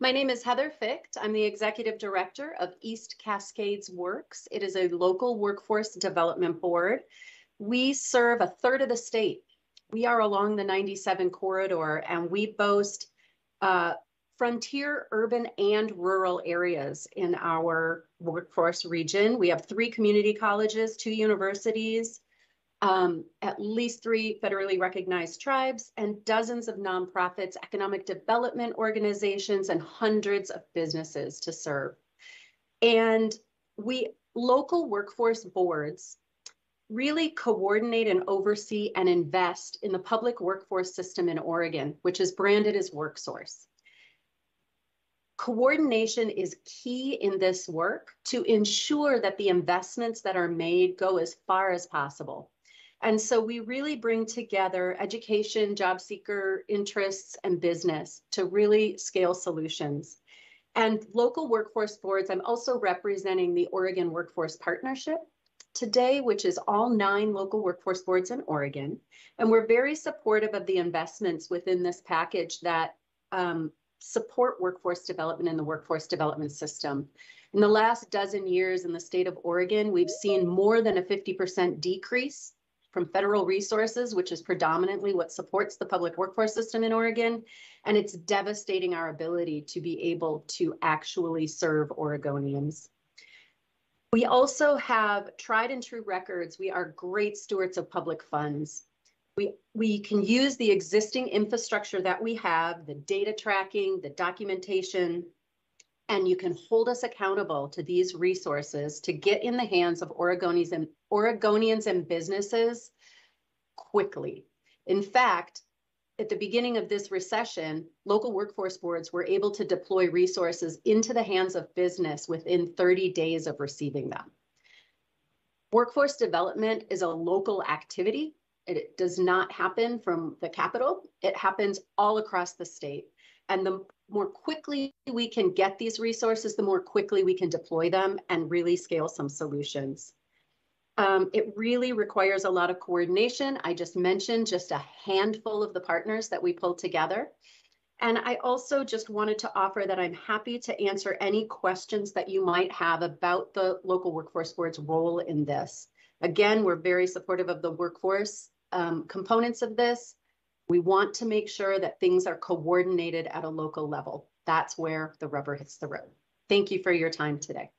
My name is Heather Ficht. I'm the Executive Director of East Cascades Works. It is a local workforce development board. We serve a third of the state. We are along the 97 corridor and we boast uh, frontier urban and rural areas in our workforce region. We have three community colleges, two universities, um, at least three federally recognized tribes, and dozens of nonprofits, economic development organizations, and hundreds of businesses to serve. And we local workforce boards really coordinate and oversee and invest in the public workforce system in Oregon, which is branded as WorkSource. Coordination is key in this work to ensure that the investments that are made go as far as possible. And so we really bring together education, job seeker interests, and business to really scale solutions. And local workforce boards, I'm also representing the Oregon Workforce Partnership today, which is all nine local workforce boards in Oregon. And we're very supportive of the investments within this package that um, support workforce development in the workforce development system. In the last dozen years in the state of Oregon, we've seen more than a 50% decrease from federal resources, which is predominantly what supports the public workforce system in Oregon. And it's devastating our ability to be able to actually serve Oregonians. We also have tried and true records. We are great stewards of public funds. We, we can use the existing infrastructure that we have, the data tracking, the documentation, and you can hold us accountable to these resources to get in the hands of Oregonians and Oregonians and businesses quickly. In fact, at the beginning of this recession, local workforce boards were able to deploy resources into the hands of business within 30 days of receiving them. Workforce development is a local activity. It does not happen from the capital. It happens all across the state. And the more quickly we can get these resources, the more quickly we can deploy them and really scale some solutions. Um, it really requires a lot of coordination. I just mentioned just a handful of the partners that we pulled together. And I also just wanted to offer that I'm happy to answer any questions that you might have about the local workforce board's role in this. Again, we're very supportive of the workforce um, components of this. We want to make sure that things are coordinated at a local level. That's where the rubber hits the road. Thank you for your time today.